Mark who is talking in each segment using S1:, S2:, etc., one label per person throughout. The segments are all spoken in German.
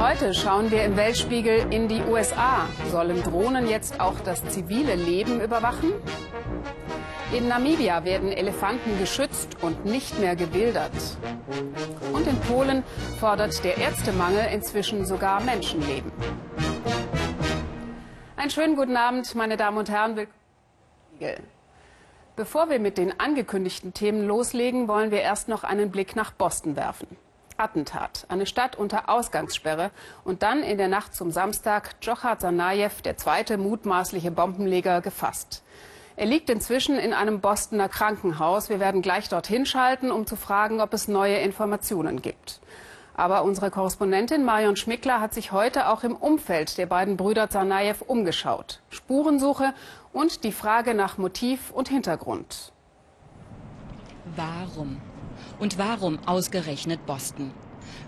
S1: Heute schauen wir im Weltspiegel in die USA. Sollen Drohnen jetzt auch das zivile Leben überwachen? In Namibia werden Elefanten geschützt und nicht mehr gewildert. Und in Polen fordert der Ärztemangel inzwischen sogar Menschenleben. Einen schönen guten Abend, meine Damen und Herren. Bevor wir mit den angekündigten Themen loslegen, wollen wir erst noch einen Blick nach Boston werfen. Attentat, eine Stadt unter Ausgangssperre und dann in der Nacht zum Samstag Djokhar Tsarnaev, der zweite mutmaßliche Bombenleger, gefasst. Er liegt inzwischen in einem Bostoner Krankenhaus. Wir werden gleich dorthin schalten, um zu fragen, ob es neue Informationen gibt. Aber unsere Korrespondentin Marion Schmickler hat sich heute auch im Umfeld der beiden Brüder Tsarnaev umgeschaut. Spurensuche und die Frage nach Motiv und Hintergrund.
S2: Warum? Und warum ausgerechnet Boston?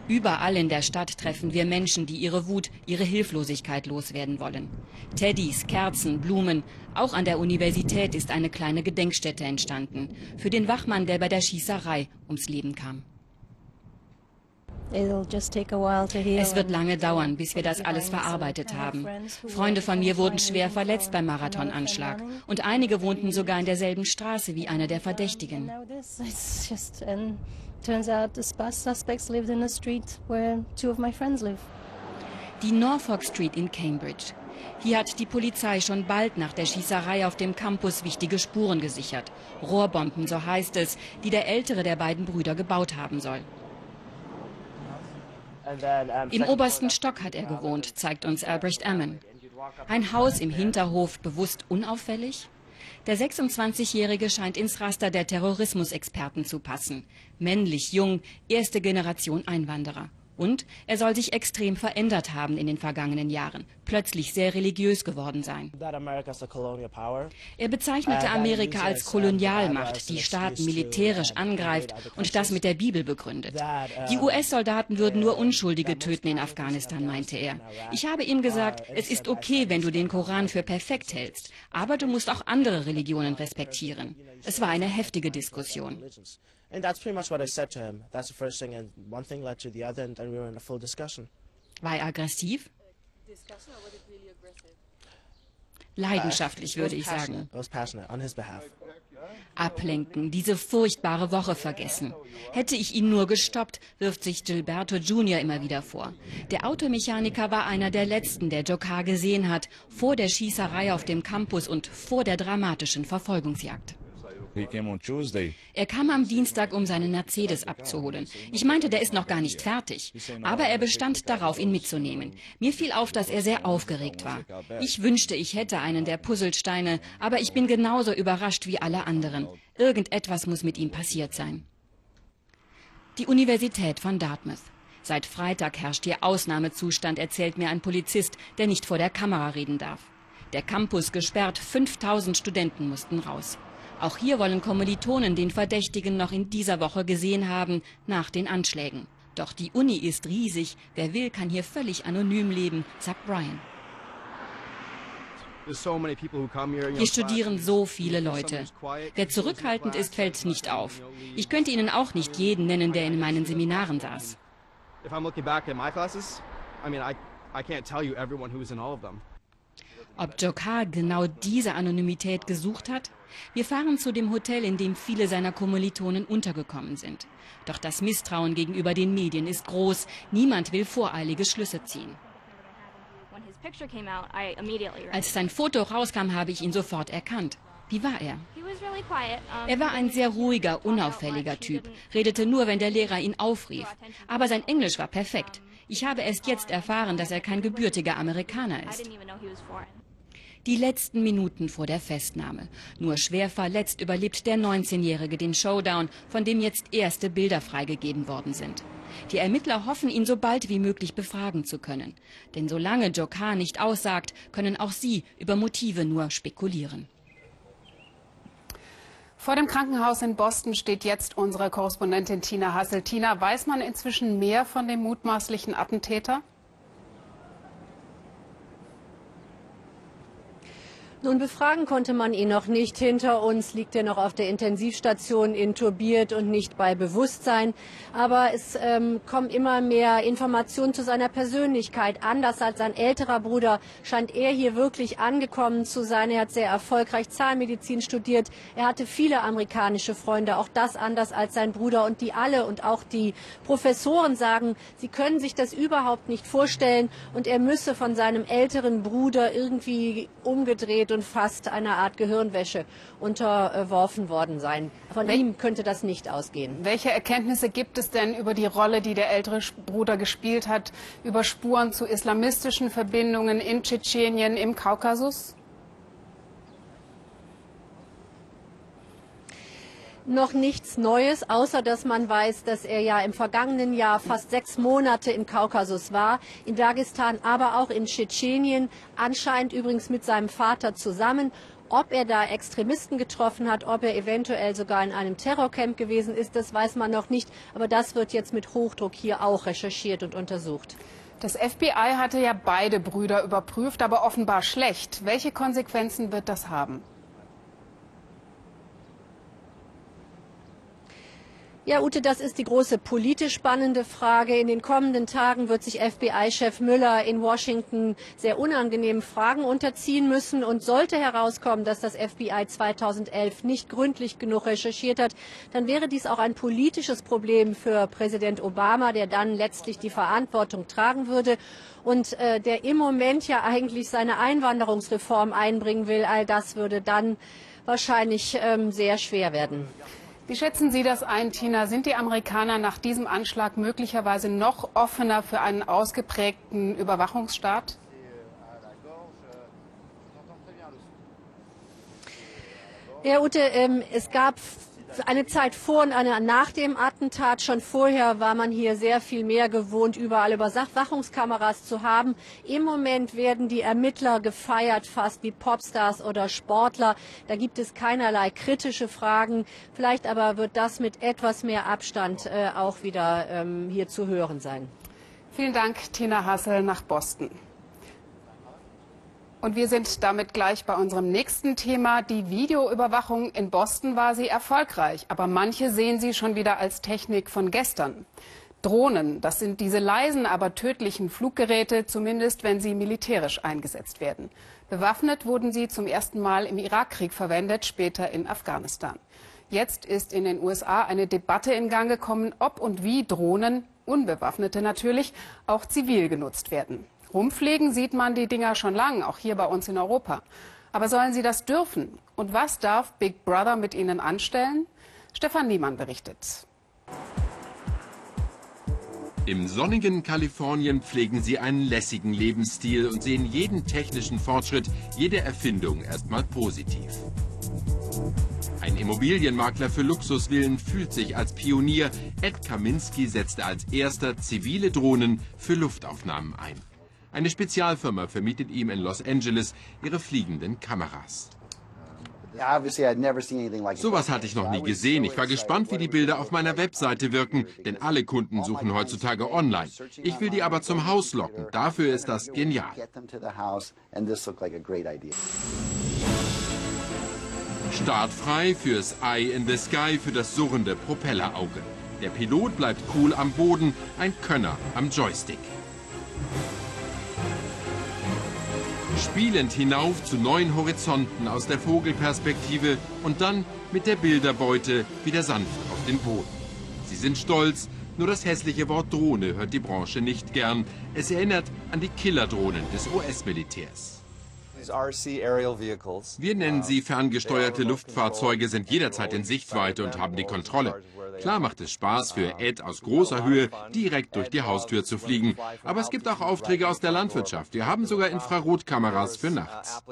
S2: Überall in der Stadt treffen wir Menschen, die ihre Wut, ihre Hilflosigkeit loswerden wollen. Teddys, Kerzen, Blumen. Auch an der Universität ist eine kleine Gedenkstätte entstanden. Für den Wachmann, der bei der Schießerei ums Leben kam. Es wird lange dauern, bis wir das alles verarbeitet haben. Freunde von mir wurden schwer verletzt beim Marathonanschlag und einige wohnten sogar in derselben Straße wie einer der Verdächtigen. Die Norfolk Street in Cambridge. Hier hat die Polizei schon bald nach der Schießerei auf dem Campus wichtige Spuren gesichert. Rohrbomben, so heißt es, die der ältere der beiden Brüder gebaut haben soll. Im obersten Stock hat er gewohnt, zeigt uns Albrecht Ammon. Ein Haus im Hinterhof, bewusst unauffällig? Der 26-Jährige scheint ins Raster der Terrorismusexperten zu passen. Männlich, jung, erste Generation Einwanderer. Und er soll sich extrem verändert haben in den vergangenen Jahren, plötzlich sehr religiös geworden sein. Er bezeichnete Amerika als Kolonialmacht, die Staaten militärisch angreift und das mit der Bibel begründet. Die US-Soldaten würden nur Unschuldige töten in Afghanistan, meinte er. Ich habe ihm gesagt, es ist okay, wenn du den Koran für perfekt hältst, aber du musst auch andere Religionen respektieren. Es war eine heftige Diskussion. And that's pretty much what I said to him. That's the first thing, and one thing led to the other, and then we were in a full discussion. War er aggressiv? Leidenschaftlich, würde ich sagen. Ablenken, diese furchtbare Woche vergessen. Hätte ich ihn nur gestoppt, wirft sich Gilberto Jr. immer wieder vor. Der Automechaniker war einer der letzten, der Jokar gesehen hat, vor der Schießerei auf dem Campus und vor der dramatischen Verfolgungsjagd. Er kam am Dienstag, um seinen Mercedes abzuholen. Ich meinte, der ist noch gar nicht fertig. Aber er bestand darauf, ihn mitzunehmen. Mir fiel auf, dass er sehr aufgeregt war. Ich wünschte, ich hätte einen der Puzzlesteine, aber ich bin genauso überrascht wie alle anderen. Irgendetwas muss mit ihm passiert sein. Die Universität von Dartmouth. Seit Freitag herrscht hier Ausnahmezustand, erzählt mir ein Polizist, der nicht vor der Kamera reden darf. Der Campus gesperrt, 5000 Studenten mussten raus. Auch hier wollen Kommilitonen den Verdächtigen noch in dieser Woche gesehen haben, nach den Anschlägen. Doch die Uni ist riesig. Wer will, kann hier völlig anonym leben, sagt Brian. Hier studieren so viele Leute. Wer zurückhaltend ist, fällt nicht auf. Ich könnte Ihnen auch nicht jeden nennen, der in meinen Seminaren saß. Ob Jokar genau diese Anonymität gesucht hat? Wir fahren zu dem Hotel, in dem viele seiner Kommilitonen untergekommen sind. Doch das Misstrauen gegenüber den Medien ist groß. Niemand will voreilige Schlüsse ziehen. Als sein Foto rauskam, habe ich ihn sofort erkannt. Wie war er? Er war ein sehr ruhiger, unauffälliger Typ, redete nur, wenn der Lehrer ihn aufrief. Aber sein Englisch war perfekt. Ich habe erst jetzt erfahren, dass er kein gebürtiger Amerikaner ist die letzten Minuten vor der Festnahme. Nur schwer verletzt überlebt der 19-Jährige den Showdown, von dem jetzt erste Bilder freigegeben worden sind. Die Ermittler hoffen, ihn so bald wie möglich befragen zu können. Denn solange Jokar nicht aussagt, können auch sie über Motive nur spekulieren.
S1: Vor dem Krankenhaus in Boston steht jetzt unsere Korrespondentin Tina Hassel. Tina, weiß man inzwischen mehr von dem mutmaßlichen Attentäter?
S3: Nun befragen konnte man ihn noch nicht. Hinter uns liegt er noch auf der Intensivstation intubiert und nicht bei Bewusstsein. Aber es ähm, kommen immer mehr Informationen zu seiner Persönlichkeit. Anders als sein älterer Bruder scheint er hier wirklich angekommen zu sein. Er hat sehr erfolgreich Zahnmedizin studiert. Er hatte viele amerikanische Freunde. Auch das anders als sein Bruder. Und die alle und auch die Professoren sagen, sie können sich das überhaupt nicht vorstellen. Und er müsse von seinem älteren Bruder irgendwie umgedreht und fast einer Art Gehirnwäsche unterworfen worden sein. Von Wel ihm könnte das nicht ausgehen.
S1: Welche Erkenntnisse gibt es denn über die Rolle, die der ältere Bruder gespielt hat, über Spuren zu islamistischen Verbindungen in Tschetschenien, im Kaukasus?
S3: Noch nichts Neues, außer dass man weiß, dass er ja im vergangenen Jahr fast sechs Monate im Kaukasus war, in Dagestan, aber auch in Tschetschenien, anscheinend übrigens mit seinem Vater zusammen. Ob er da Extremisten getroffen hat, ob er eventuell sogar in einem Terrorcamp gewesen ist, das weiß man noch nicht. Aber das wird jetzt mit Hochdruck hier auch recherchiert und untersucht.
S1: Das FBI hatte ja beide Brüder überprüft, aber offenbar schlecht. Welche Konsequenzen wird das haben?
S3: Ja, Ute, das ist die große politisch spannende Frage. In den kommenden Tagen wird sich FBI-Chef Müller in Washington sehr unangenehmen Fragen unterziehen müssen. Und sollte herauskommen, dass das FBI 2011 nicht gründlich genug recherchiert hat, dann wäre dies auch ein politisches Problem für Präsident Obama, der dann letztlich die Verantwortung tragen würde und äh, der im Moment ja eigentlich seine Einwanderungsreform einbringen will. All das würde dann wahrscheinlich ähm, sehr schwer werden.
S1: Wie schätzen Sie das ein, Tina? Sind die Amerikaner nach diesem Anschlag möglicherweise noch offener für einen ausgeprägten Überwachungsstaat?
S3: Ja, Ute, ähm, es gab eine Zeit vor und eine nach dem Attentat. Schon vorher war man hier sehr viel mehr gewohnt, überall Überwachungskameras zu haben. Im Moment werden die Ermittler gefeiert, fast wie Popstars oder Sportler. Da gibt es keinerlei kritische Fragen. Vielleicht aber wird das mit etwas mehr Abstand äh, auch wieder ähm, hier zu hören sein.
S1: Vielen Dank, Tina Hassel nach Boston. Und wir sind damit gleich bei unserem nächsten Thema. Die Videoüberwachung in Boston war sie erfolgreich, aber manche sehen sie schon wieder als Technik von gestern. Drohnen, das sind diese leisen, aber tödlichen Fluggeräte, zumindest wenn sie militärisch eingesetzt werden. Bewaffnet wurden sie zum ersten Mal im Irakkrieg verwendet, später in Afghanistan. Jetzt ist in den USA eine Debatte in Gang gekommen, ob und wie Drohnen, unbewaffnete natürlich, auch zivil genutzt werden. Rumfliegen sieht man die Dinger schon lang, auch hier bei uns in Europa. Aber sollen sie das dürfen? Und was darf Big Brother mit ihnen anstellen? Stefan Niemann berichtet.
S4: Im sonnigen Kalifornien pflegen sie einen lässigen Lebensstil und sehen jeden technischen Fortschritt, jede Erfindung erstmal positiv. Ein Immobilienmakler für Luxusvillen fühlt sich als Pionier. Ed Kaminski setzte als erster zivile Drohnen für Luftaufnahmen ein. Eine Spezialfirma vermietet ihm in Los Angeles ihre fliegenden Kameras. Sowas hatte ich noch nie gesehen. Ich war gespannt, wie die Bilder auf meiner Webseite wirken, denn alle Kunden suchen heutzutage online. Ich will die aber zum Haus locken. Dafür ist das genial. Startfrei fürs Eye in the Sky für das surrende Propellerauge. Der Pilot bleibt cool am Boden, ein Könner am Joystick. Spielend hinauf zu neuen Horizonten aus der Vogelperspektive und dann mit der Bilderbeute wieder sanft auf den Boden. Sie sind stolz, nur das hässliche Wort Drohne hört die Branche nicht gern. Es erinnert an die Killerdrohnen des US-Militärs. Wir nennen sie ferngesteuerte Luftfahrzeuge, sind jederzeit in Sichtweite und haben die Kontrolle. Klar macht es Spaß für Ed aus großer Höhe direkt durch die Haustür zu fliegen. Aber es gibt auch Aufträge aus der Landwirtschaft. Wir haben sogar Infrarotkameras für nachts.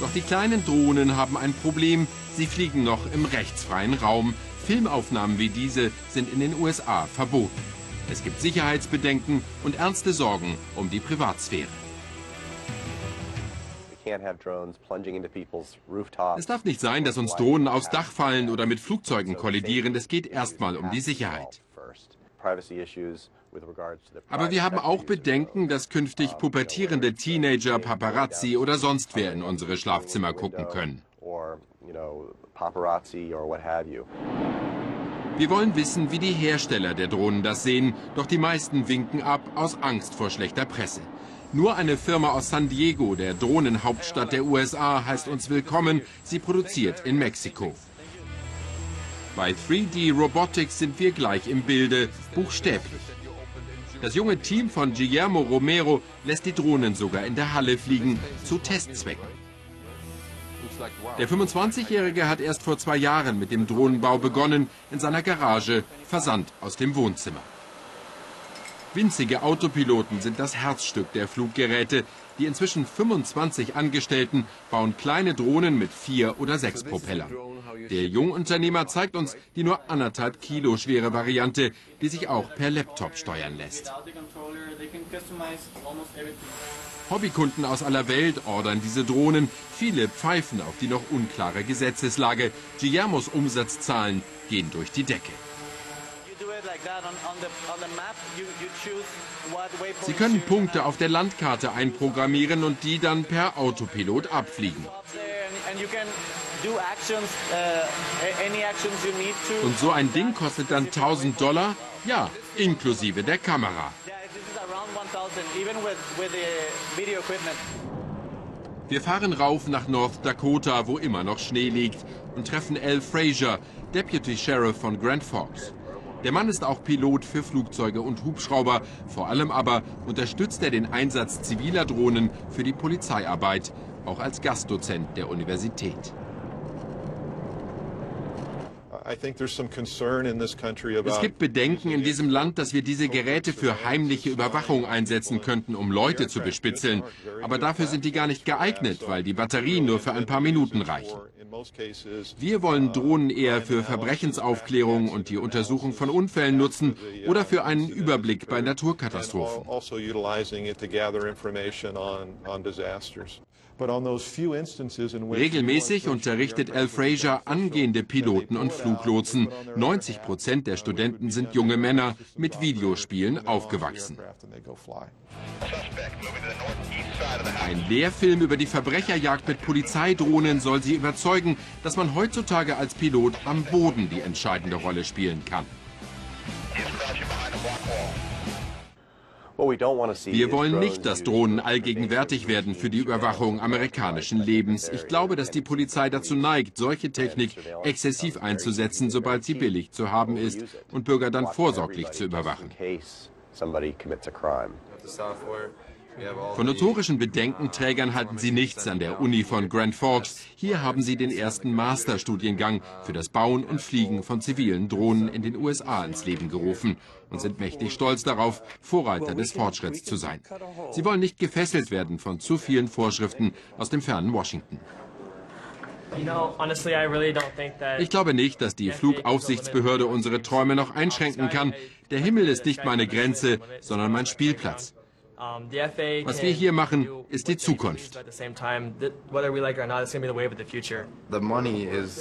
S4: Doch die kleinen Drohnen haben ein Problem. Sie fliegen noch im rechtsfreien Raum. Filmaufnahmen wie diese sind in den USA verboten. Es gibt Sicherheitsbedenken und ernste Sorgen um die Privatsphäre. Es darf nicht sein, dass uns Drohnen aufs Dach fallen oder mit Flugzeugen kollidieren. Es geht erstmal um die Sicherheit. Aber wir haben auch Bedenken, dass künftig pubertierende Teenager, Paparazzi oder sonst wer in unsere Schlafzimmer gucken können. Wir wollen wissen, wie die Hersteller der Drohnen das sehen, doch die meisten winken ab aus Angst vor schlechter Presse. Nur eine Firma aus San Diego, der Drohnenhauptstadt der USA, heißt uns willkommen. Sie produziert in Mexiko. Bei 3D Robotics sind wir gleich im Bilde, buchstäblich. Das junge Team von Guillermo Romero lässt die Drohnen sogar in der Halle fliegen, zu Testzwecken. Der 25-Jährige hat erst vor zwei Jahren mit dem Drohnenbau begonnen, in seiner Garage, versandt aus dem Wohnzimmer. Winzige Autopiloten sind das Herzstück der Fluggeräte. Die inzwischen 25 Angestellten bauen kleine Drohnen mit vier oder sechs Propellern. Der Jungunternehmer zeigt uns die nur anderthalb Kilo schwere Variante, die sich auch per Laptop steuern lässt. Hobbykunden aus aller Welt ordern diese Drohnen. Viele pfeifen auf die noch unklare Gesetzeslage. Guillermos Umsatzzahlen gehen durch die Decke. Sie können Punkte auf der Landkarte einprogrammieren und die dann per Autopilot abfliegen. Uh, und so ein Ding kostet dann 1000 Dollar, ja, inklusive der Kamera. Wir fahren rauf nach North Dakota, wo immer noch Schnee liegt, und treffen Al Fraser, Deputy Sheriff von Grand Forks. Der Mann ist auch Pilot für Flugzeuge und Hubschrauber. Vor allem aber unterstützt er den Einsatz ziviler Drohnen für die Polizeiarbeit, auch als Gastdozent der Universität. Es gibt Bedenken in diesem Land, dass wir diese Geräte für heimliche Überwachung einsetzen könnten, um Leute zu bespitzeln. Aber dafür sind die gar nicht geeignet, weil die Batterien nur für ein paar Minuten reichen. Wir wollen Drohnen eher für Verbrechensaufklärung und die Untersuchung von Unfällen nutzen oder für einen Überblick bei Naturkatastrophen. Also Regelmäßig unterrichtet Al Fraser angehende Piloten und Fluglotsen. 90 Prozent der Studenten sind junge Männer mit Videospielen aufgewachsen. Ein Lehrfilm über die Verbrecherjagd mit Polizeidrohnen soll sie überzeugen, dass man heutzutage als Pilot am Boden die entscheidende Rolle spielen kann. Wir wollen nicht, dass Drohnen allgegenwärtig werden für die Überwachung amerikanischen Lebens. Ich glaube, dass die Polizei dazu neigt, solche Technik exzessiv einzusetzen, sobald sie billig zu haben ist und Bürger dann vorsorglich zu überwachen. Von notorischen Bedenkenträgern halten sie nichts an der Uni von Grand Forks. Hier haben sie den ersten Masterstudiengang für das Bauen und Fliegen von zivilen Drohnen in den USA ins Leben gerufen und sind mächtig stolz darauf, Vorreiter des Fortschritts zu sein. Sie wollen nicht gefesselt werden von zu vielen Vorschriften aus dem fernen Washington. Ich glaube nicht, dass die Flugaufsichtsbehörde unsere Träume noch einschränken kann. Der Himmel ist nicht meine Grenze, sondern mein Spielplatz. Was wir hier machen, ist die Zukunft.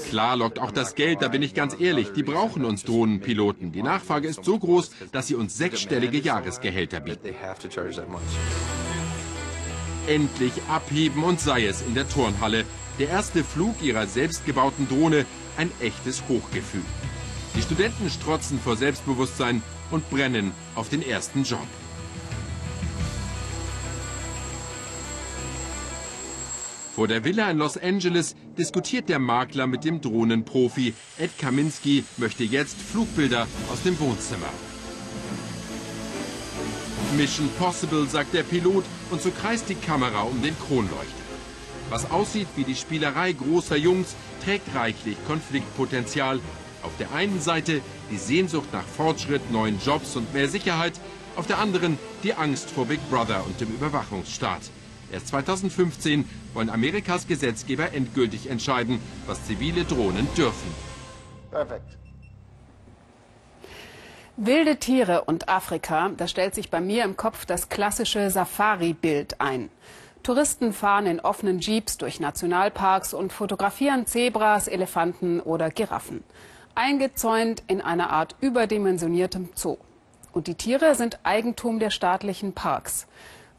S4: Klar lockt auch das Geld, da bin ich ganz ehrlich. Die brauchen uns Drohnenpiloten. Die Nachfrage ist so groß, dass sie uns sechsstellige Jahresgehälter bieten. Endlich abheben und sei es in der Turnhalle. Der erste Flug ihrer selbstgebauten Drohne, ein echtes Hochgefühl. Die Studenten strotzen vor Selbstbewusstsein und brennen auf den ersten Job. Vor der Villa in Los Angeles diskutiert der Makler mit dem Drohnenprofi. Ed Kaminski möchte jetzt Flugbilder aus dem Wohnzimmer. Mission Possible, sagt der Pilot, und so kreist die Kamera um den Kronleuchter. Was aussieht wie die Spielerei großer Jungs, trägt reichlich Konfliktpotenzial. Auf der einen Seite die Sehnsucht nach Fortschritt, neuen Jobs und mehr Sicherheit, auf der anderen die Angst vor Big Brother und dem Überwachungsstaat. Erst 2015 wollen Amerikas Gesetzgeber endgültig entscheiden, was zivile Drohnen dürfen. Perfekt.
S1: Wilde Tiere und Afrika, da stellt sich bei mir im Kopf das klassische Safari-Bild ein. Touristen fahren in offenen Jeeps durch Nationalparks und fotografieren Zebras, Elefanten oder Giraffen. Eingezäunt in einer Art überdimensioniertem Zoo. Und die Tiere sind Eigentum der staatlichen Parks.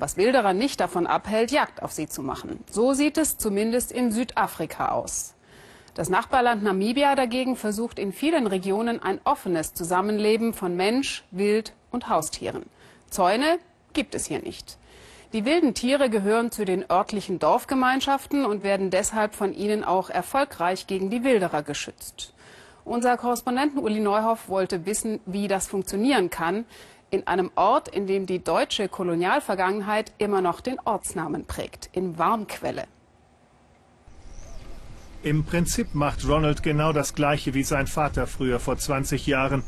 S1: Was Wilderer nicht davon abhält, Jagd auf sie zu machen. So sieht es zumindest in Südafrika aus. Das Nachbarland Namibia dagegen versucht in vielen Regionen ein offenes Zusammenleben von Mensch, Wild und Haustieren. Zäune gibt es hier nicht. Die wilden Tiere gehören zu den örtlichen Dorfgemeinschaften und werden deshalb von ihnen auch erfolgreich gegen die Wilderer geschützt. Unser Korrespondenten Uli Neuhoff wollte wissen, wie das funktionieren kann in einem Ort, in dem die deutsche Kolonialvergangenheit immer noch den Ortsnamen prägt, in Warnquelle.
S5: Im Prinzip macht Ronald genau das Gleiche wie sein Vater früher vor 20 Jahren.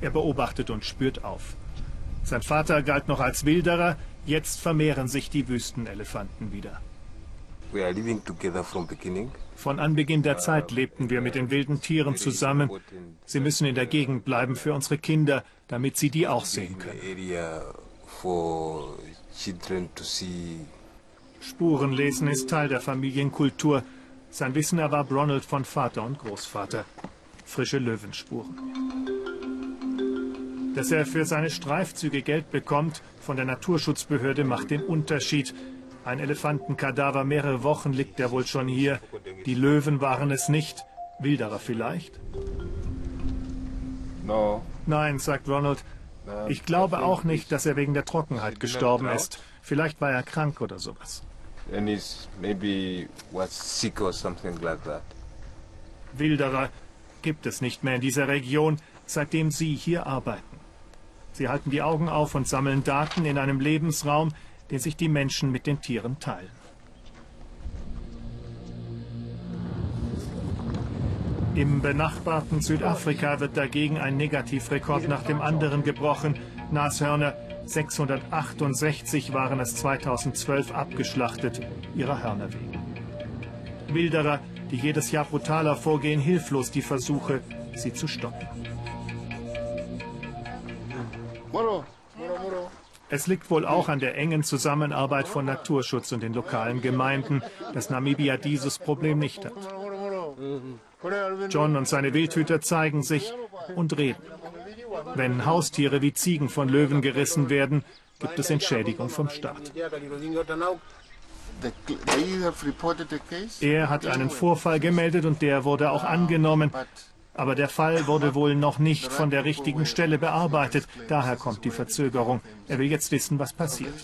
S5: Er beobachtet und spürt auf. Sein Vater galt noch als Wilderer, jetzt vermehren sich die Wüstenelefanten wieder. Von Anbeginn der Zeit lebten wir mit den wilden Tieren zusammen. Sie müssen in der Gegend bleiben für unsere Kinder, damit sie die auch sehen können. Spurenlesen ist Teil der Familienkultur. Sein Wissen erwarb Ronald von Vater und Großvater. Frische Löwenspuren. Dass er für seine Streifzüge Geld bekommt von der Naturschutzbehörde macht den Unterschied. Ein Elefantenkadaver mehrere Wochen liegt er wohl schon hier. Die Löwen waren es nicht. Wilderer vielleicht? Nein, sagt Ronald. Ich glaube auch nicht, dass er wegen der Trockenheit gestorben ist. Vielleicht war er krank oder sowas and he's maybe was sick or something like that. Wilderer gibt es nicht mehr in dieser Region, seitdem Sie hier arbeiten. Sie halten die Augen auf und sammeln Daten in einem Lebensraum, den sich die Menschen mit den Tieren teilen. Im benachbarten Südafrika wird dagegen ein Negativrekord nach dem anderen gebrochen. Nashörner 668 waren es 2012 abgeschlachtet, ihrer Hörner wegen. Wilderer, die jedes Jahr brutaler vorgehen, hilflos die Versuche, sie zu stoppen. Es liegt wohl auch an der engen Zusammenarbeit von Naturschutz und den lokalen Gemeinden, dass Namibia dieses Problem nicht hat. John und seine Wildhüter zeigen sich und reden. Wenn Haustiere wie Ziegen von Löwen gerissen werden, gibt es Entschädigung vom Staat. Er hat einen Vorfall gemeldet und der wurde auch angenommen. Aber der Fall wurde wohl noch nicht von der richtigen Stelle bearbeitet. Daher kommt die Verzögerung. Er will jetzt wissen, was passiert.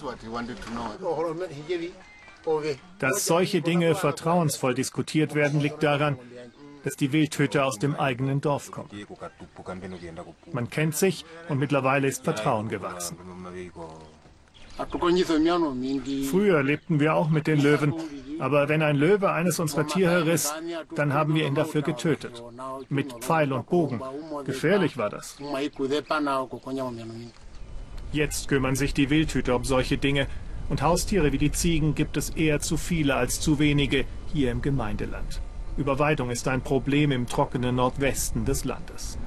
S5: Dass solche Dinge vertrauensvoll diskutiert werden, liegt daran, dass die Wildhüter aus dem eigenen Dorf kommen. Man kennt sich und mittlerweile ist Vertrauen gewachsen. Früher lebten wir auch mit den Löwen, aber wenn ein Löwe eines unserer Tiere riss, dann haben wir ihn dafür getötet. Mit Pfeil und Bogen. Gefährlich war das. Jetzt kümmern sich die Wildhüter um solche Dinge. Und Haustiere wie die Ziegen gibt es eher zu viele als zu wenige hier im Gemeindeland. Überweidung ist ein Problem im trockenen Nordwesten des Landes.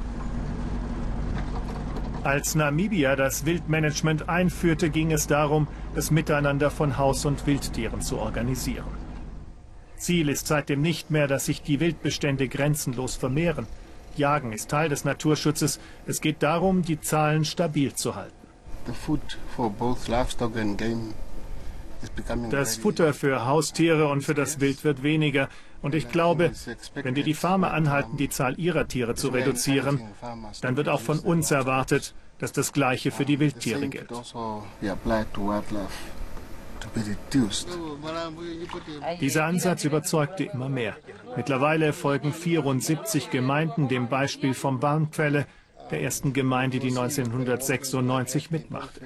S5: Als Namibia das Wildmanagement einführte, ging es darum, das Miteinander von Haus- und Wildtieren zu organisieren. Ziel ist seitdem nicht mehr, dass sich die Wildbestände grenzenlos vermehren. Jagen ist Teil des Naturschutzes. Es geht darum, die Zahlen stabil zu halten. Das Futter für Haustiere und für das Wild wird weniger. Und ich glaube, wenn wir die Farmer anhalten, die Zahl ihrer Tiere zu reduzieren, dann wird auch von uns erwartet, dass das Gleiche für die Wildtiere gilt. Dieser Ansatz überzeugte immer mehr. Mittlerweile folgen 74 Gemeinden dem Beispiel vom Barnquelle, der ersten Gemeinde, die 1996 mitmachte.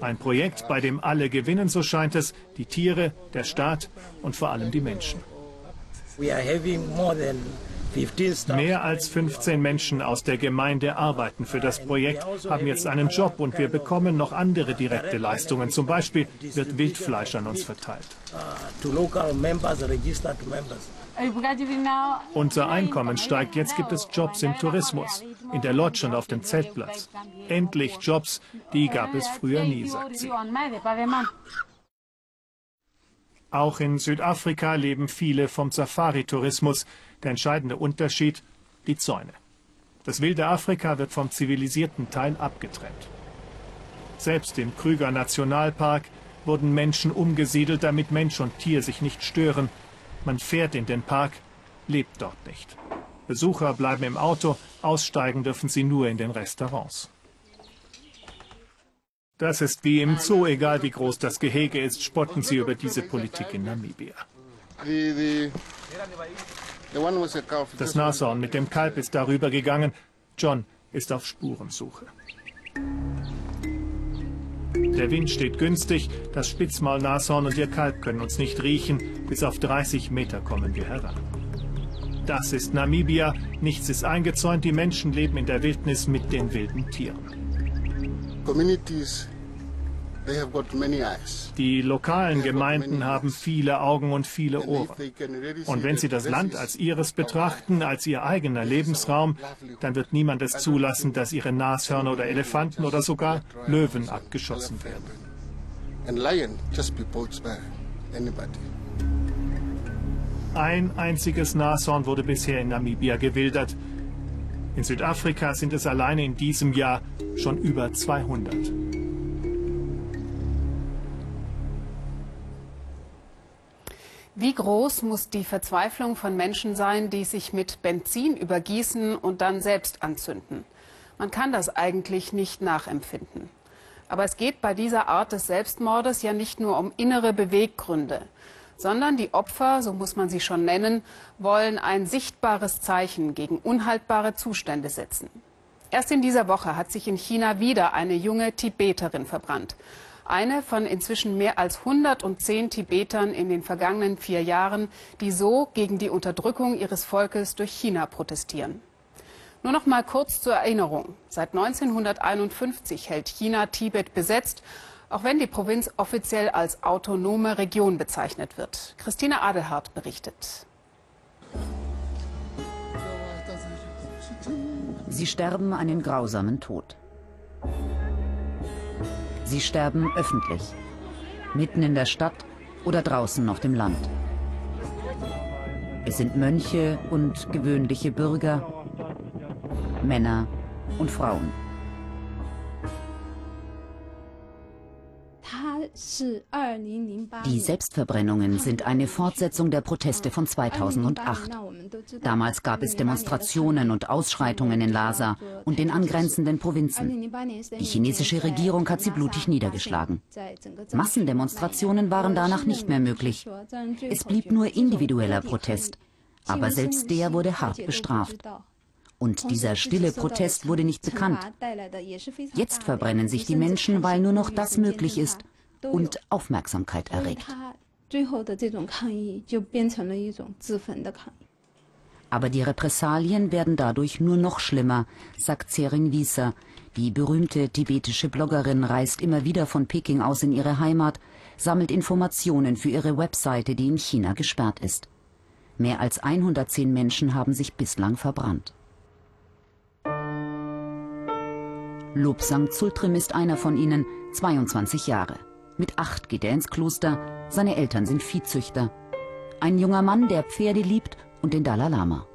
S5: Ein Projekt, bei dem alle gewinnen, so scheint es, die Tiere, der Staat und vor allem die Menschen. Mehr als 15 Menschen aus der Gemeinde arbeiten für das Projekt, haben jetzt einen Job und wir bekommen noch andere direkte Leistungen. Zum Beispiel wird Wildfleisch an uns verteilt. Unser Einkommen steigt. Jetzt gibt es Jobs im Tourismus, in der Lodge und auf dem Zeltplatz. Endlich Jobs, die gab es früher nie, sagt sie. Auch in Südafrika leben viele vom Safari-Tourismus. Der entscheidende Unterschied, die Zäune. Das wilde Afrika wird vom zivilisierten Teil abgetrennt. Selbst im Krüger Nationalpark wurden Menschen umgesiedelt, damit Mensch und Tier sich nicht stören. Man fährt in den Park, lebt dort nicht. Besucher bleiben im Auto, aussteigen dürfen sie nur in den Restaurants. Das ist wie im Zoo, egal wie groß das Gehege ist, spotten sie über diese Politik in Namibia. Das Nashorn mit dem Kalb ist darüber gegangen. John ist auf Spurensuche. Der Wind steht günstig, das Spitzmaulnashorn und ihr Kalb können uns nicht riechen. Bis auf 30 Meter kommen wir heran. Das ist Namibia. Nichts ist eingezäunt. Die Menschen leben in der Wildnis mit den wilden Tieren. Die lokalen Gemeinden haben viele Augen und viele Ohren. Und wenn sie das Land als ihres betrachten, als ihr eigener Lebensraum, dann wird niemand es zulassen, dass ihre Nashörner oder Elefanten oder sogar Löwen abgeschossen werden. Ein einziges Nashorn wurde bisher in Namibia gewildert. In Südafrika sind es alleine in diesem Jahr schon über 200.
S1: Wie groß muss die Verzweiflung von Menschen sein, die sich mit Benzin übergießen und dann selbst anzünden? Man kann das eigentlich nicht nachempfinden. Aber es geht bei dieser Art des Selbstmordes ja nicht nur um innere Beweggründe, sondern die Opfer, so muss man sie schon nennen, wollen ein sichtbares Zeichen gegen unhaltbare Zustände setzen. Erst in dieser Woche hat sich in China wieder eine junge Tibeterin verbrannt. Eine von inzwischen mehr als 110 Tibetern in den vergangenen vier Jahren, die so gegen die Unterdrückung ihres Volkes durch China protestieren. Nur noch mal kurz zur Erinnerung. Seit 1951 hält China Tibet besetzt, auch wenn die Provinz offiziell als autonome Region bezeichnet wird. Christina Adelhardt berichtet.
S6: Sie sterben einen grausamen Tod. Sie sterben öffentlich, mitten in der Stadt oder draußen auf dem Land. Es sind Mönche und gewöhnliche Bürger, Männer und Frauen. Die Selbstverbrennungen sind eine Fortsetzung der Proteste von 2008. Damals gab es Demonstrationen und Ausschreitungen in Lhasa und den angrenzenden Provinzen. Die chinesische Regierung hat sie blutig niedergeschlagen. Massendemonstrationen waren danach nicht mehr möglich. Es blieb nur individueller Protest. Aber selbst der wurde hart bestraft. Und dieser stille Protest wurde nicht bekannt. Jetzt verbrennen sich die Menschen, weil nur noch das möglich ist und Aufmerksamkeit erregt. Aber die Repressalien werden dadurch nur noch schlimmer, sagt Tsering Wieser. Die berühmte tibetische Bloggerin reist immer wieder von Peking aus in ihre Heimat, sammelt Informationen für ihre Webseite, die in China gesperrt ist. Mehr als 110 Menschen haben sich bislang verbrannt. Lobsang Zultrim ist einer von ihnen, 22 Jahre. Mit acht geht er ins Kloster, seine Eltern sind Viehzüchter. Ein junger Mann, der Pferde liebt und den Dalai Lama.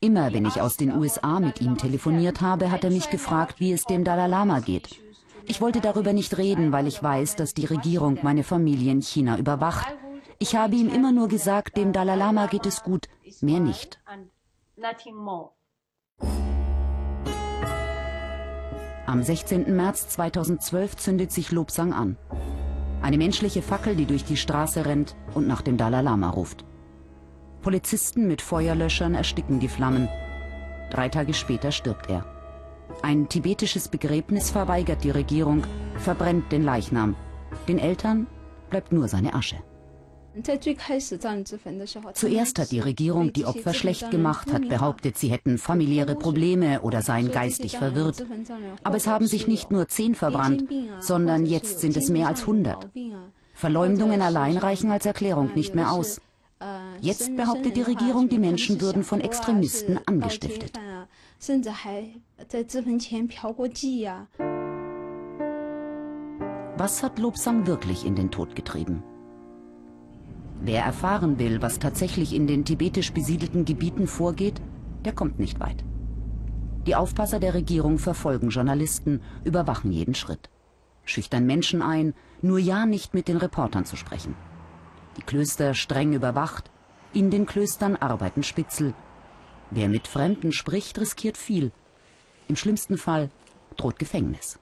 S6: Immer wenn ich aus den USA mit ihm telefoniert habe, hat er mich gefragt, wie es dem Dalai Lama geht. Ich wollte darüber nicht reden, weil ich weiß, dass die Regierung meine Familie in China überwacht. Ich habe ihm immer nur gesagt, dem Dalai Lama geht es gut, mehr nicht. Am 16. März 2012 zündet sich Lobsang an. Eine menschliche Fackel, die durch die Straße rennt und nach dem Dalai Lama ruft. Polizisten mit Feuerlöschern ersticken die Flammen. Drei Tage später stirbt er. Ein tibetisches Begräbnis verweigert die Regierung, verbrennt den Leichnam. Den Eltern bleibt nur seine Asche. Zuerst hat die Regierung die Opfer schlecht gemacht, hat behauptet, sie hätten familiäre Probleme oder seien geistig verwirrt. Aber es haben sich nicht nur zehn verbrannt, sondern jetzt sind es mehr als 100. Verleumdungen allein reichen als Erklärung nicht mehr aus. Jetzt behauptet die Regierung, die Menschen würden von Extremisten angestiftet. Was hat Lobsang wirklich in den Tod getrieben? Wer erfahren will, was tatsächlich in den tibetisch besiedelten Gebieten vorgeht, der kommt nicht weit. Die Aufpasser der Regierung verfolgen Journalisten, überwachen jeden Schritt. Schüchtern Menschen ein, nur ja nicht mit den Reportern zu sprechen. Die Klöster streng überwacht, in den Klöstern arbeiten Spitzel. Wer mit Fremden spricht, riskiert viel. Im schlimmsten Fall droht Gefängnis.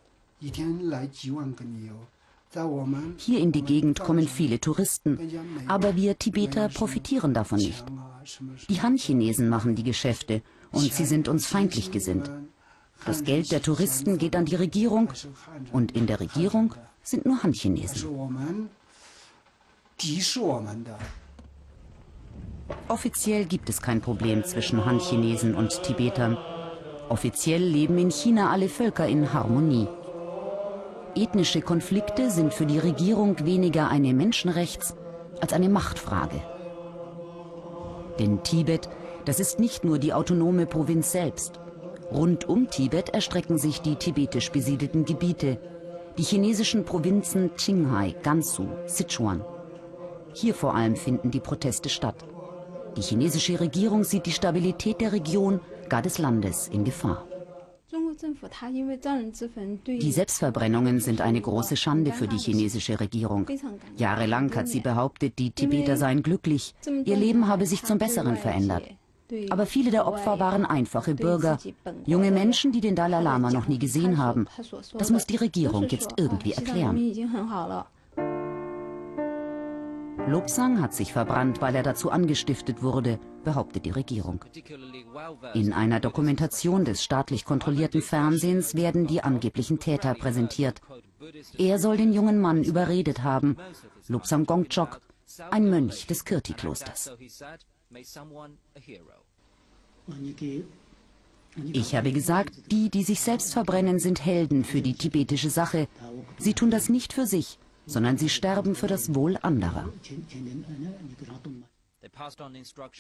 S6: Hier in die Gegend kommen viele Touristen, aber wir Tibeter profitieren davon nicht. Die Han-Chinesen machen die Geschäfte und sie sind uns feindlich gesinnt. Das Geld der Touristen geht an die Regierung und in der Regierung sind nur Han-Chinesen. Offiziell gibt es kein Problem zwischen Han-Chinesen und Tibetern. Offiziell leben in China alle Völker in Harmonie. Ethnische Konflikte sind für die Regierung weniger eine Menschenrechts- als eine Machtfrage. Denn Tibet, das ist nicht nur die autonome Provinz selbst. Rund um Tibet erstrecken sich die tibetisch besiedelten Gebiete, die chinesischen Provinzen Qinghai, Gansu, Sichuan. Hier vor allem finden die Proteste statt. Die chinesische Regierung sieht die Stabilität der Region, gar des Landes, in Gefahr. Die Selbstverbrennungen sind eine große Schande für die chinesische Regierung. Jahrelang hat sie behauptet, die Tibeter seien glücklich, ihr Leben habe sich zum Besseren verändert. Aber viele der Opfer waren einfache Bürger, junge Menschen, die den Dalai Lama noch nie gesehen haben. Das muss die Regierung jetzt irgendwie erklären. Lobsang hat sich verbrannt, weil er dazu angestiftet wurde, behauptet die Regierung. In einer Dokumentation des staatlich kontrollierten Fernsehens werden die angeblichen Täter präsentiert. Er soll den jungen Mann überredet haben, Lobsang Gongchok, ein Mönch des Kirti-Klosters. Ich habe gesagt, die, die sich selbst verbrennen, sind Helden für die tibetische Sache. Sie tun das nicht für sich, sondern sie sterben für das Wohl anderer.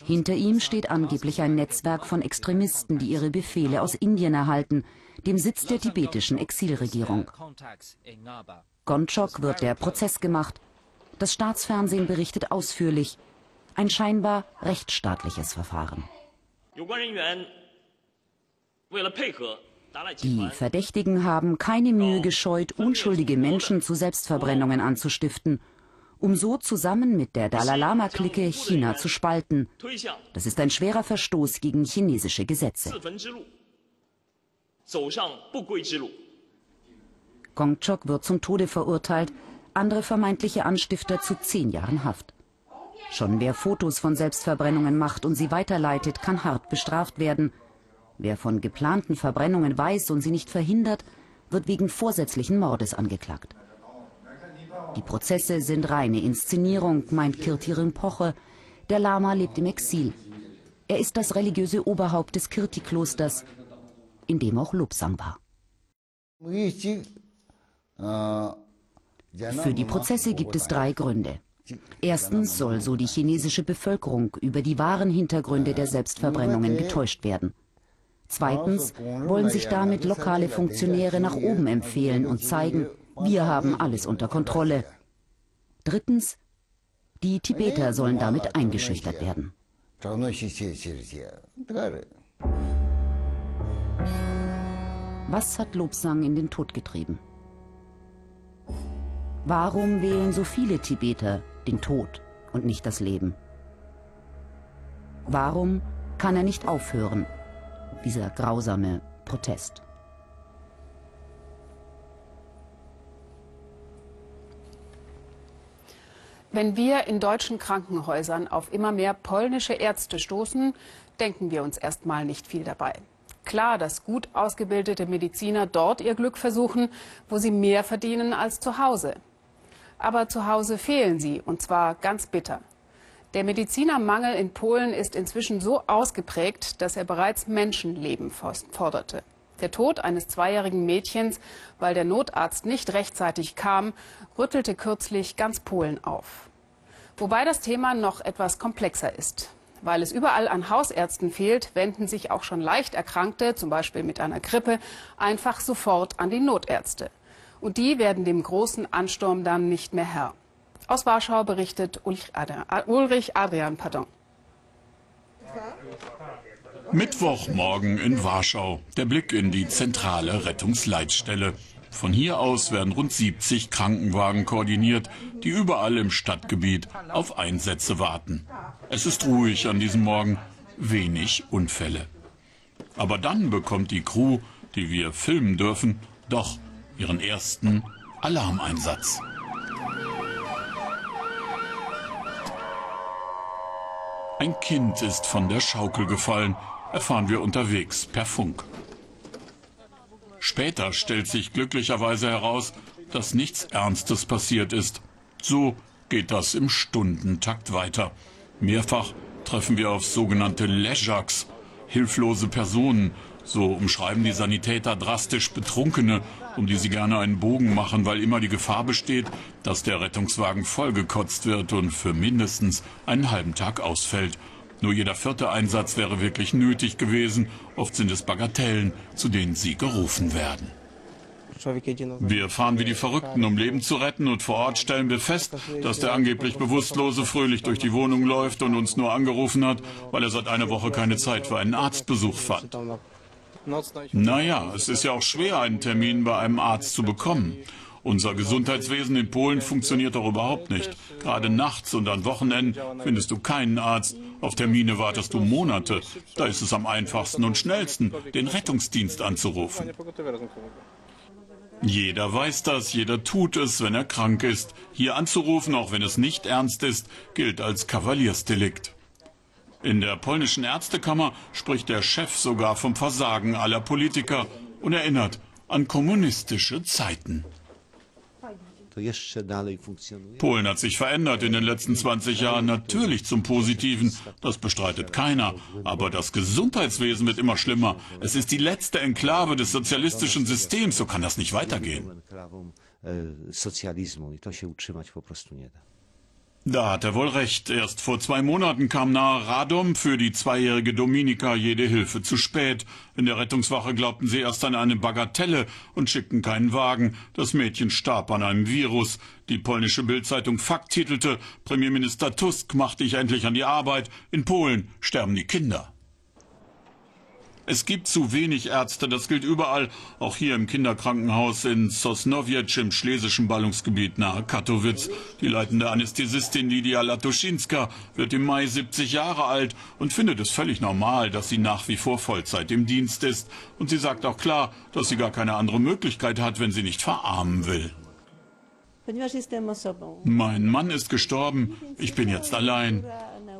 S6: Hinter ihm steht angeblich ein Netzwerk von Extremisten, die ihre Befehle aus Indien erhalten, dem Sitz der tibetischen Exilregierung. Gonchok wird der Prozess gemacht. Das Staatsfernsehen berichtet ausführlich. Ein scheinbar rechtsstaatliches Verfahren. Die Verdächtigen haben keine Mühe gescheut, unschuldige Menschen zu Selbstverbrennungen anzustiften, um so zusammen mit der Dalai Lama-Clique China zu spalten. Das ist ein schwerer Verstoß gegen chinesische Gesetze. Gongchok wird zum Tode verurteilt, andere vermeintliche Anstifter zu zehn Jahren Haft. Schon wer Fotos von Selbstverbrennungen macht und sie weiterleitet, kann hart bestraft werden. Wer von geplanten Verbrennungen weiß und sie nicht verhindert, wird wegen vorsätzlichen Mordes angeklagt. Die Prozesse sind reine Inszenierung, meint Kirti Rinpoche. Der Lama lebt im Exil. Er ist das religiöse Oberhaupt des Kirti-Klosters, in dem auch Lobsang war. Für die Prozesse gibt es drei Gründe. Erstens soll so die chinesische Bevölkerung über die wahren Hintergründe der Selbstverbrennungen getäuscht werden. Zweitens wollen sich damit lokale Funktionäre nach oben empfehlen und zeigen, wir haben alles unter Kontrolle. Drittens, die Tibeter sollen damit eingeschüchtert werden. Was hat Lobsang in den Tod getrieben? Warum wählen so viele Tibeter den Tod und nicht das Leben? Warum kann er nicht aufhören, dieser grausame Protest.
S1: Wenn wir in deutschen Krankenhäusern auf immer mehr polnische Ärzte stoßen, denken wir uns erstmal nicht viel dabei. Klar, dass gut ausgebildete Mediziner dort ihr Glück versuchen, wo sie mehr verdienen als zu Hause. Aber zu Hause fehlen sie, und zwar ganz bitter. Der Medizinermangel in Polen ist inzwischen so ausgeprägt, dass er bereits Menschenleben forderte. Der Tod eines zweijährigen Mädchens, weil der Notarzt nicht rechtzeitig kam, rüttelte kürzlich ganz Polen auf. Wobei das Thema noch etwas komplexer ist. Weil es überall an Hausärzten fehlt, wenden sich auch schon leicht Erkrankte, zum Beispiel mit einer Grippe, einfach sofort an die Notärzte. Und die werden dem großen Ansturm dann nicht mehr Herr. Aus Warschau berichtet Ulrich Adrian. Ulrich Adrian pardon.
S7: Mittwochmorgen in Warschau. Der Blick in die zentrale Rettungsleitstelle. Von hier aus werden rund 70 Krankenwagen koordiniert, die überall im Stadtgebiet auf Einsätze warten. Es ist ruhig an diesem Morgen, wenig Unfälle. Aber dann bekommt die Crew, die wir filmen dürfen, doch ihren ersten Alarmeinsatz. Ein Kind ist von der Schaukel gefallen, erfahren wir unterwegs per Funk. Später stellt sich glücklicherweise heraus, dass nichts Ernstes passiert ist. So geht das im Stundentakt weiter. Mehrfach treffen wir auf sogenannte Lejaks, hilflose Personen. So umschreiben die Sanitäter drastisch Betrunkene, um die sie gerne einen Bogen machen, weil immer die Gefahr besteht, dass der Rettungswagen vollgekotzt wird und für mindestens einen halben Tag ausfällt. Nur jeder vierte Einsatz wäre wirklich nötig gewesen. Oft sind es Bagatellen, zu denen sie gerufen werden. Wir fahren wie die Verrückten, um Leben zu retten, und vor Ort stellen wir fest, dass der angeblich Bewusstlose fröhlich durch die Wohnung läuft und uns nur angerufen hat, weil er seit einer Woche keine Zeit für einen Arztbesuch fand. Naja, es ist ja auch schwer, einen Termin bei einem Arzt zu bekommen. Unser Gesundheitswesen in Polen funktioniert doch überhaupt nicht. Gerade nachts und an Wochenenden findest du keinen Arzt. Auf Termine wartest du Monate. Da ist es am einfachsten und schnellsten, den Rettungsdienst anzurufen. Jeder weiß das, jeder tut es, wenn er krank ist. Hier anzurufen, auch wenn es nicht ernst ist, gilt als Kavaliersdelikt. In der polnischen Ärztekammer spricht der Chef sogar vom Versagen aller Politiker und erinnert an kommunistische Zeiten. Polen hat sich verändert in den letzten 20 Jahren, natürlich zum Positiven, das bestreitet keiner. Aber das Gesundheitswesen wird immer schlimmer. Es ist die letzte Enklave des sozialistischen Systems, so kann das nicht weitergehen. Da hat er wohl recht. Erst vor zwei Monaten kam nahe Radom für die zweijährige Dominika jede Hilfe zu spät. In der Rettungswache glaubten sie erst an eine Bagatelle und schickten keinen Wagen. Das Mädchen starb an einem Virus. Die polnische Bildzeitung Fakt titelte, Premierminister Tusk macht dich endlich an die Arbeit. In Polen sterben die Kinder. Es gibt zu wenig Ärzte, das gilt überall, auch hier im Kinderkrankenhaus in Sosnowiec im schlesischen Ballungsgebiet nahe Katowice. Die leitende Anästhesistin Lidia Latuschinska wird im Mai 70 Jahre alt und findet es völlig normal, dass sie nach wie vor Vollzeit im Dienst ist. Und sie sagt auch klar, dass sie gar keine andere Möglichkeit hat, wenn sie nicht verarmen will. Mein Mann ist gestorben, ich bin jetzt allein.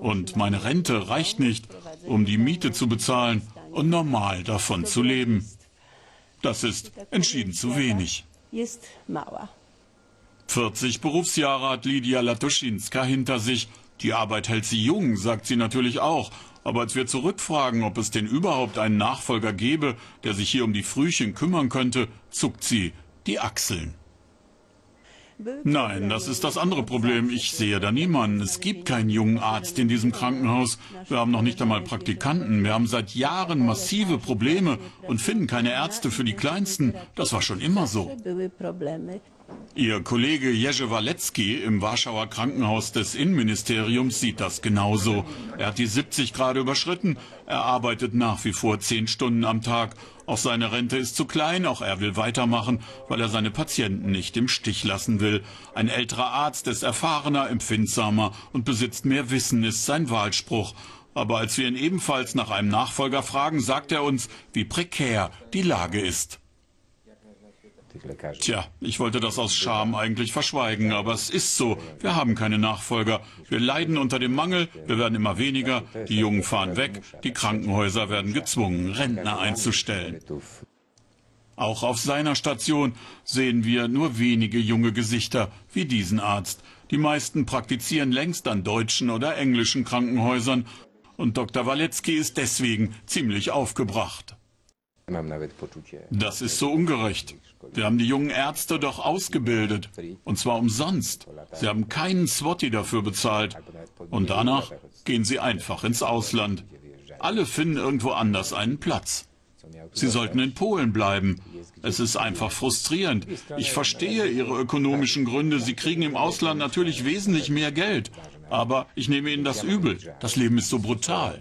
S7: Und meine Rente reicht nicht, um die Miete zu bezahlen und normal davon zu leben. Das ist entschieden zu wenig. 40 Berufsjahre hat Lydia Latuschinska hinter sich. Die Arbeit hält sie jung, sagt sie natürlich auch. Aber als wir zurückfragen, ob es denn überhaupt einen Nachfolger gäbe, der sich hier um die Frühchen kümmern könnte, zuckt sie die Achseln. Nein, das ist das andere Problem. Ich sehe da niemanden. Es gibt keinen jungen Arzt in diesem Krankenhaus. Wir haben noch nicht einmal Praktikanten. Wir haben seit Jahren massive Probleme und finden keine Ärzte für die Kleinsten. Das war schon immer so. Ihr Kollege Jerzy Walecki im Warschauer Krankenhaus des Innenministeriums sieht das genauso. Er hat die 70 Grad überschritten. Er arbeitet nach wie vor zehn Stunden am Tag. Auch seine Rente ist zu klein, auch er will weitermachen, weil er seine Patienten nicht im Stich lassen will. Ein älterer Arzt ist erfahrener, empfindsamer und besitzt mehr Wissen, ist sein Wahlspruch. Aber als wir ihn ebenfalls nach einem Nachfolger fragen, sagt er uns, wie prekär die Lage ist. Tja, ich wollte das aus Scham eigentlich verschweigen, aber es ist so. Wir haben keine Nachfolger. Wir leiden unter dem Mangel, wir werden immer weniger, die Jungen fahren weg, die Krankenhäuser werden gezwungen, Rentner einzustellen. Auch auf seiner Station sehen wir nur wenige junge Gesichter wie diesen Arzt. Die meisten praktizieren längst an deutschen oder englischen Krankenhäusern und Dr. Walecki ist deswegen ziemlich aufgebracht. Das ist so ungerecht. Wir haben die jungen Ärzte doch ausgebildet. Und zwar umsonst. Sie haben keinen Swati dafür bezahlt. Und danach gehen sie einfach ins Ausland. Alle finden irgendwo anders einen Platz. Sie sollten in Polen bleiben. Es ist einfach frustrierend. Ich verstehe Ihre ökonomischen Gründe. Sie kriegen im Ausland natürlich wesentlich mehr Geld. Aber ich nehme Ihnen das übel. Das Leben ist so brutal.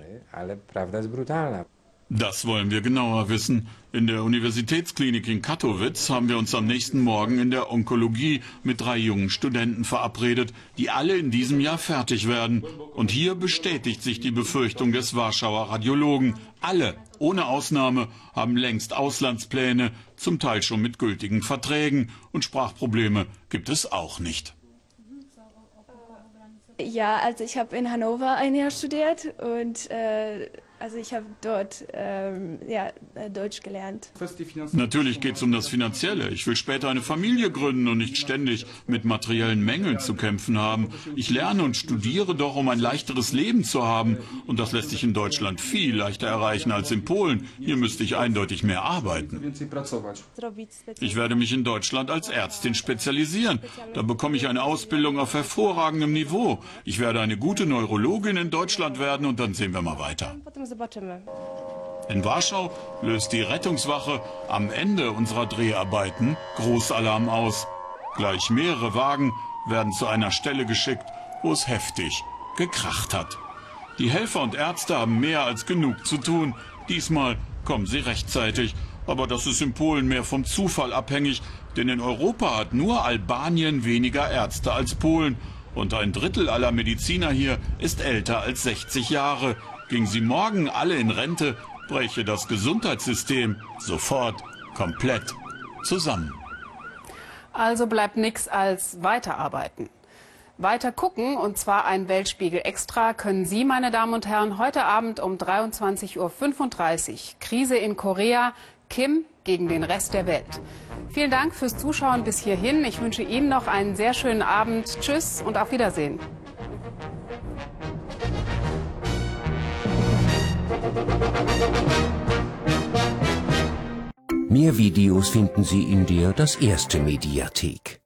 S7: Das wollen wir genauer wissen. In der Universitätsklinik in Katowice haben wir uns am nächsten Morgen in der Onkologie mit drei jungen Studenten verabredet, die alle in diesem Jahr fertig werden. Und hier bestätigt sich die Befürchtung des Warschauer Radiologen. Alle, ohne Ausnahme, haben längst Auslandspläne, zum Teil schon mit gültigen Verträgen. Und Sprachprobleme gibt es auch nicht.
S8: Ja, also ich habe in Hannover ein Jahr studiert und äh, also ich habe dort ähm, ja, äh, Deutsch gelernt.
S7: Natürlich geht es um das Finanzielle. Ich will später eine Familie gründen und nicht ständig mit materiellen Mängeln zu kämpfen haben. Ich lerne und studiere doch, um ein leichteres Leben zu haben. Und das lässt sich in Deutschland viel leichter erreichen als in Polen. Hier müsste ich eindeutig mehr arbeiten. Ich werde mich in Deutschland als Ärztin spezialisieren. Da bekomme ich eine Ausbildung auf hervorragendem Niveau. Ich werde eine gute Neurologin in Deutschland werden und dann sehen wir mal weiter zobaczymy. In Warschau löst die Rettungswache am Ende unserer Dreharbeiten Großalarm aus. Gleich mehrere Wagen werden zu einer Stelle geschickt, wo es heftig gekracht hat. Die Helfer und Ärzte haben mehr als genug zu tun. Diesmal kommen sie rechtzeitig. Aber das ist in Polen mehr vom Zufall abhängig, denn in Europa hat nur Albanien weniger Ärzte als Polen. Und ein Drittel aller Mediziner hier ist älter als 60 Jahre. Gingen sie morgen alle in Rente, bräche das Gesundheitssystem sofort komplett zusammen.
S1: Also bleibt nichts als weiterarbeiten. Weiter gucken, und zwar ein Weltspiegel extra, können Sie, meine Damen und Herren, heute Abend um 23.35 Uhr. Krise in Korea, Kim gegen den Rest der Welt. Vielen Dank fürs Zuschauen bis hierhin. Ich wünsche Ihnen noch einen sehr schönen Abend. Tschüss und auf Wiedersehen.
S9: Mehr Videos finden Sie in der Das Erste Mediathek.